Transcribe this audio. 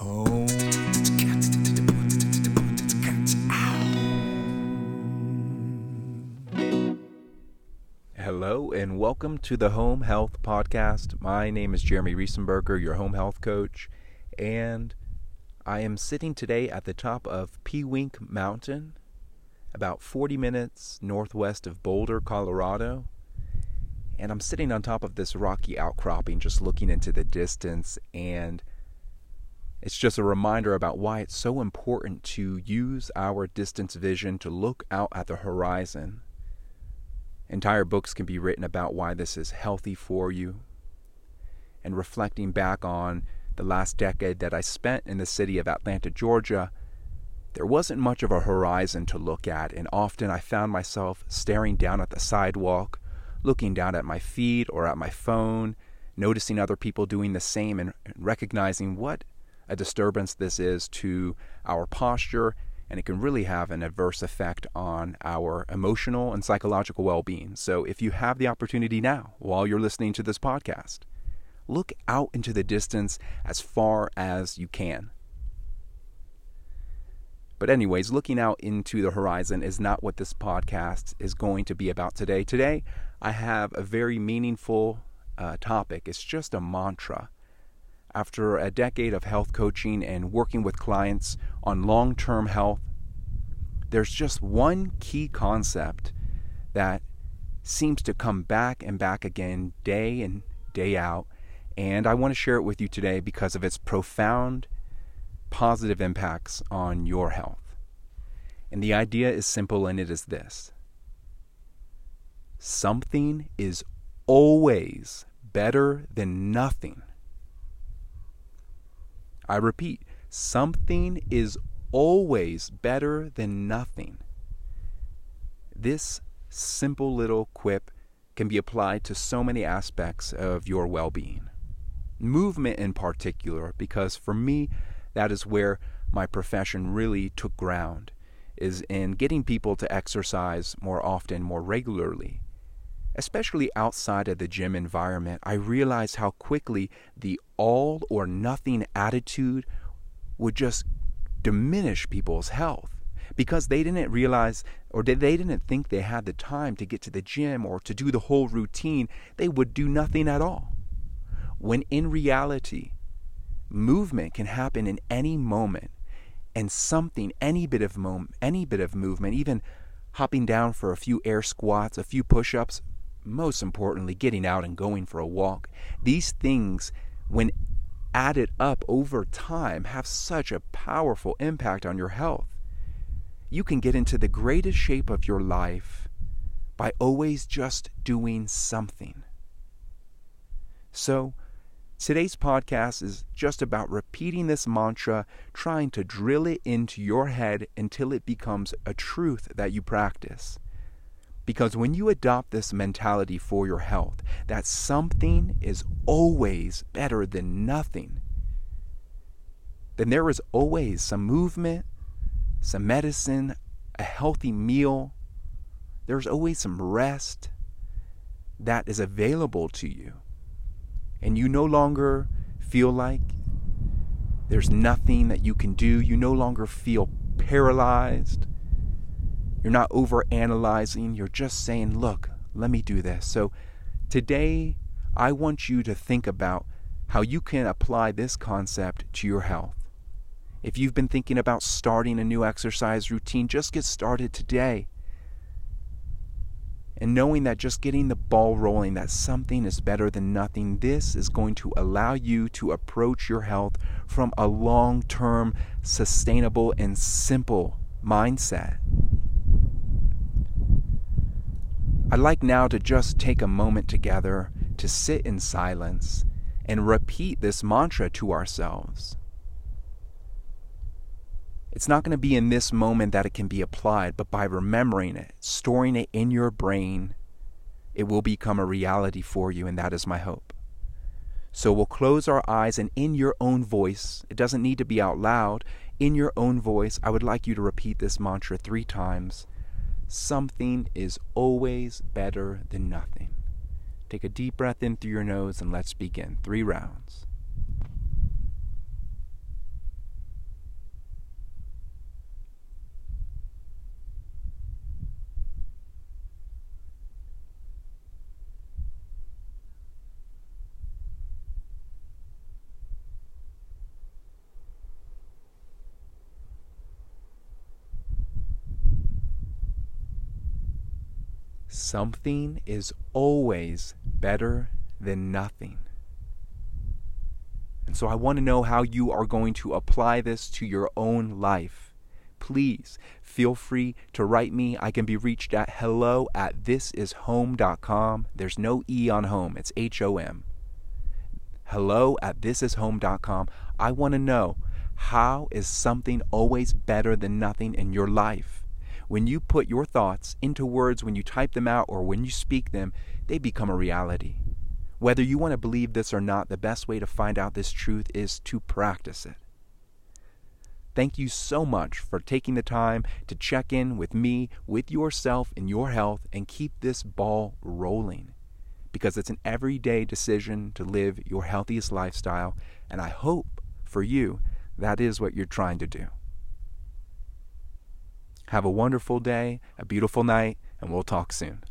home. Hello and welcome to the HŌM Health Podcast. My name is Jeremy Riesenberger, your home health coach, and I am sitting today at the top of Pewink Mountain, about 40 minutes northwest of Boulder, Colorado. And I'm sitting on top of this rocky outcropping, just looking into the distance and it's just a reminder about why it's so important to use our distance vision to look out at the horizon. Entire books can be written about why this is healthy for you. And reflecting back on the last decade that I spent in the city of Atlanta, Georgia, there wasn't much of a horizon to look at, and often I found myself staring down at the sidewalk, looking down at my feet or at my phone, noticing other people doing the same, and recognizing what a disturbance this is to our posture, and it can really have an adverse effect on our emotional and psychological well being. So, if you have the opportunity now, while you're listening to this podcast, look out into the distance as far as you can. But, anyways, looking out into the horizon is not what this podcast is going to be about today. Today, I have a very meaningful uh, topic. It's just a mantra after a decade of health coaching and working with clients on long term health, there's just one key concept that seems to come back and back again day in, day out. And I want to share it with you today because of its profound positive impacts on your health. And the idea is simple and it is this something is always better than nothing. I repeat, something is always better than nothing. This simple little quip can be applied to so many aspects of your well being. Movement, in particular, because for me, that is where my profession really took ground, is in getting people to exercise more often, more regularly especially outside of the gym environment, I realized how quickly the all or nothing attitude would just diminish people's health because they didn't realize or they didn't think they had the time to get to the gym or to do the whole routine. They would do nothing at all. When in reality, movement can happen in any moment and something any bit of moment any bit of movement even hopping down for a few air squats a few push-ups most importantly, getting out and going for a walk. These things, when added up over time, have such a powerful impact on your health. You can get into the greatest shape of your life by always just doing something. So, today's podcast is just about repeating this mantra, trying to drill it into your head until it becomes a truth that you practice. Because when you adopt this mentality for your health, that something is always better than nothing, then there is always some movement, some medicine, a healthy meal. There's always some rest that is available to you. And you no longer feel like there's nothing that you can do. You no longer feel paralyzed. You're not over analyzing, you're just saying, look, let me do this. So today, I want you to think about how you can apply this concept to your health. If you've been thinking about starting a new exercise routine, just get started today. And knowing that just getting the ball rolling, that something is better than nothing, this is going to allow you to approach your health from a long term, sustainable, and simple mindset. I'd like now to just take a moment together to sit in silence and repeat this mantra to ourselves. It's not going to be in this moment that it can be applied, but by remembering it, storing it in your brain, it will become a reality for you, and that is my hope. So we'll close our eyes, and in your own voice, it doesn't need to be out loud, in your own voice, I would like you to repeat this mantra three times Something is always better than nothing. Take a deep breath in through your nose and let's begin. Three rounds. Something is always better than nothing. And so I want to know how you are going to apply this to your own life. Please feel free to write me. I can be reached at hello at thisishom.com. There's no E on home, it's H O M. Hello at thisishom.com. I want to know how is something always better than nothing in your life? When you put your thoughts into words, when you type them out, or when you speak them, they become a reality. Whether you want to believe this or not, the best way to find out this truth is to practice it. Thank you so much for taking the time to check in with me, with yourself, and your health, and keep this ball rolling. Because it's an everyday decision to live your healthiest lifestyle, and I hope for you that is what you're trying to do. Have a wonderful day, a beautiful night, and we'll talk soon.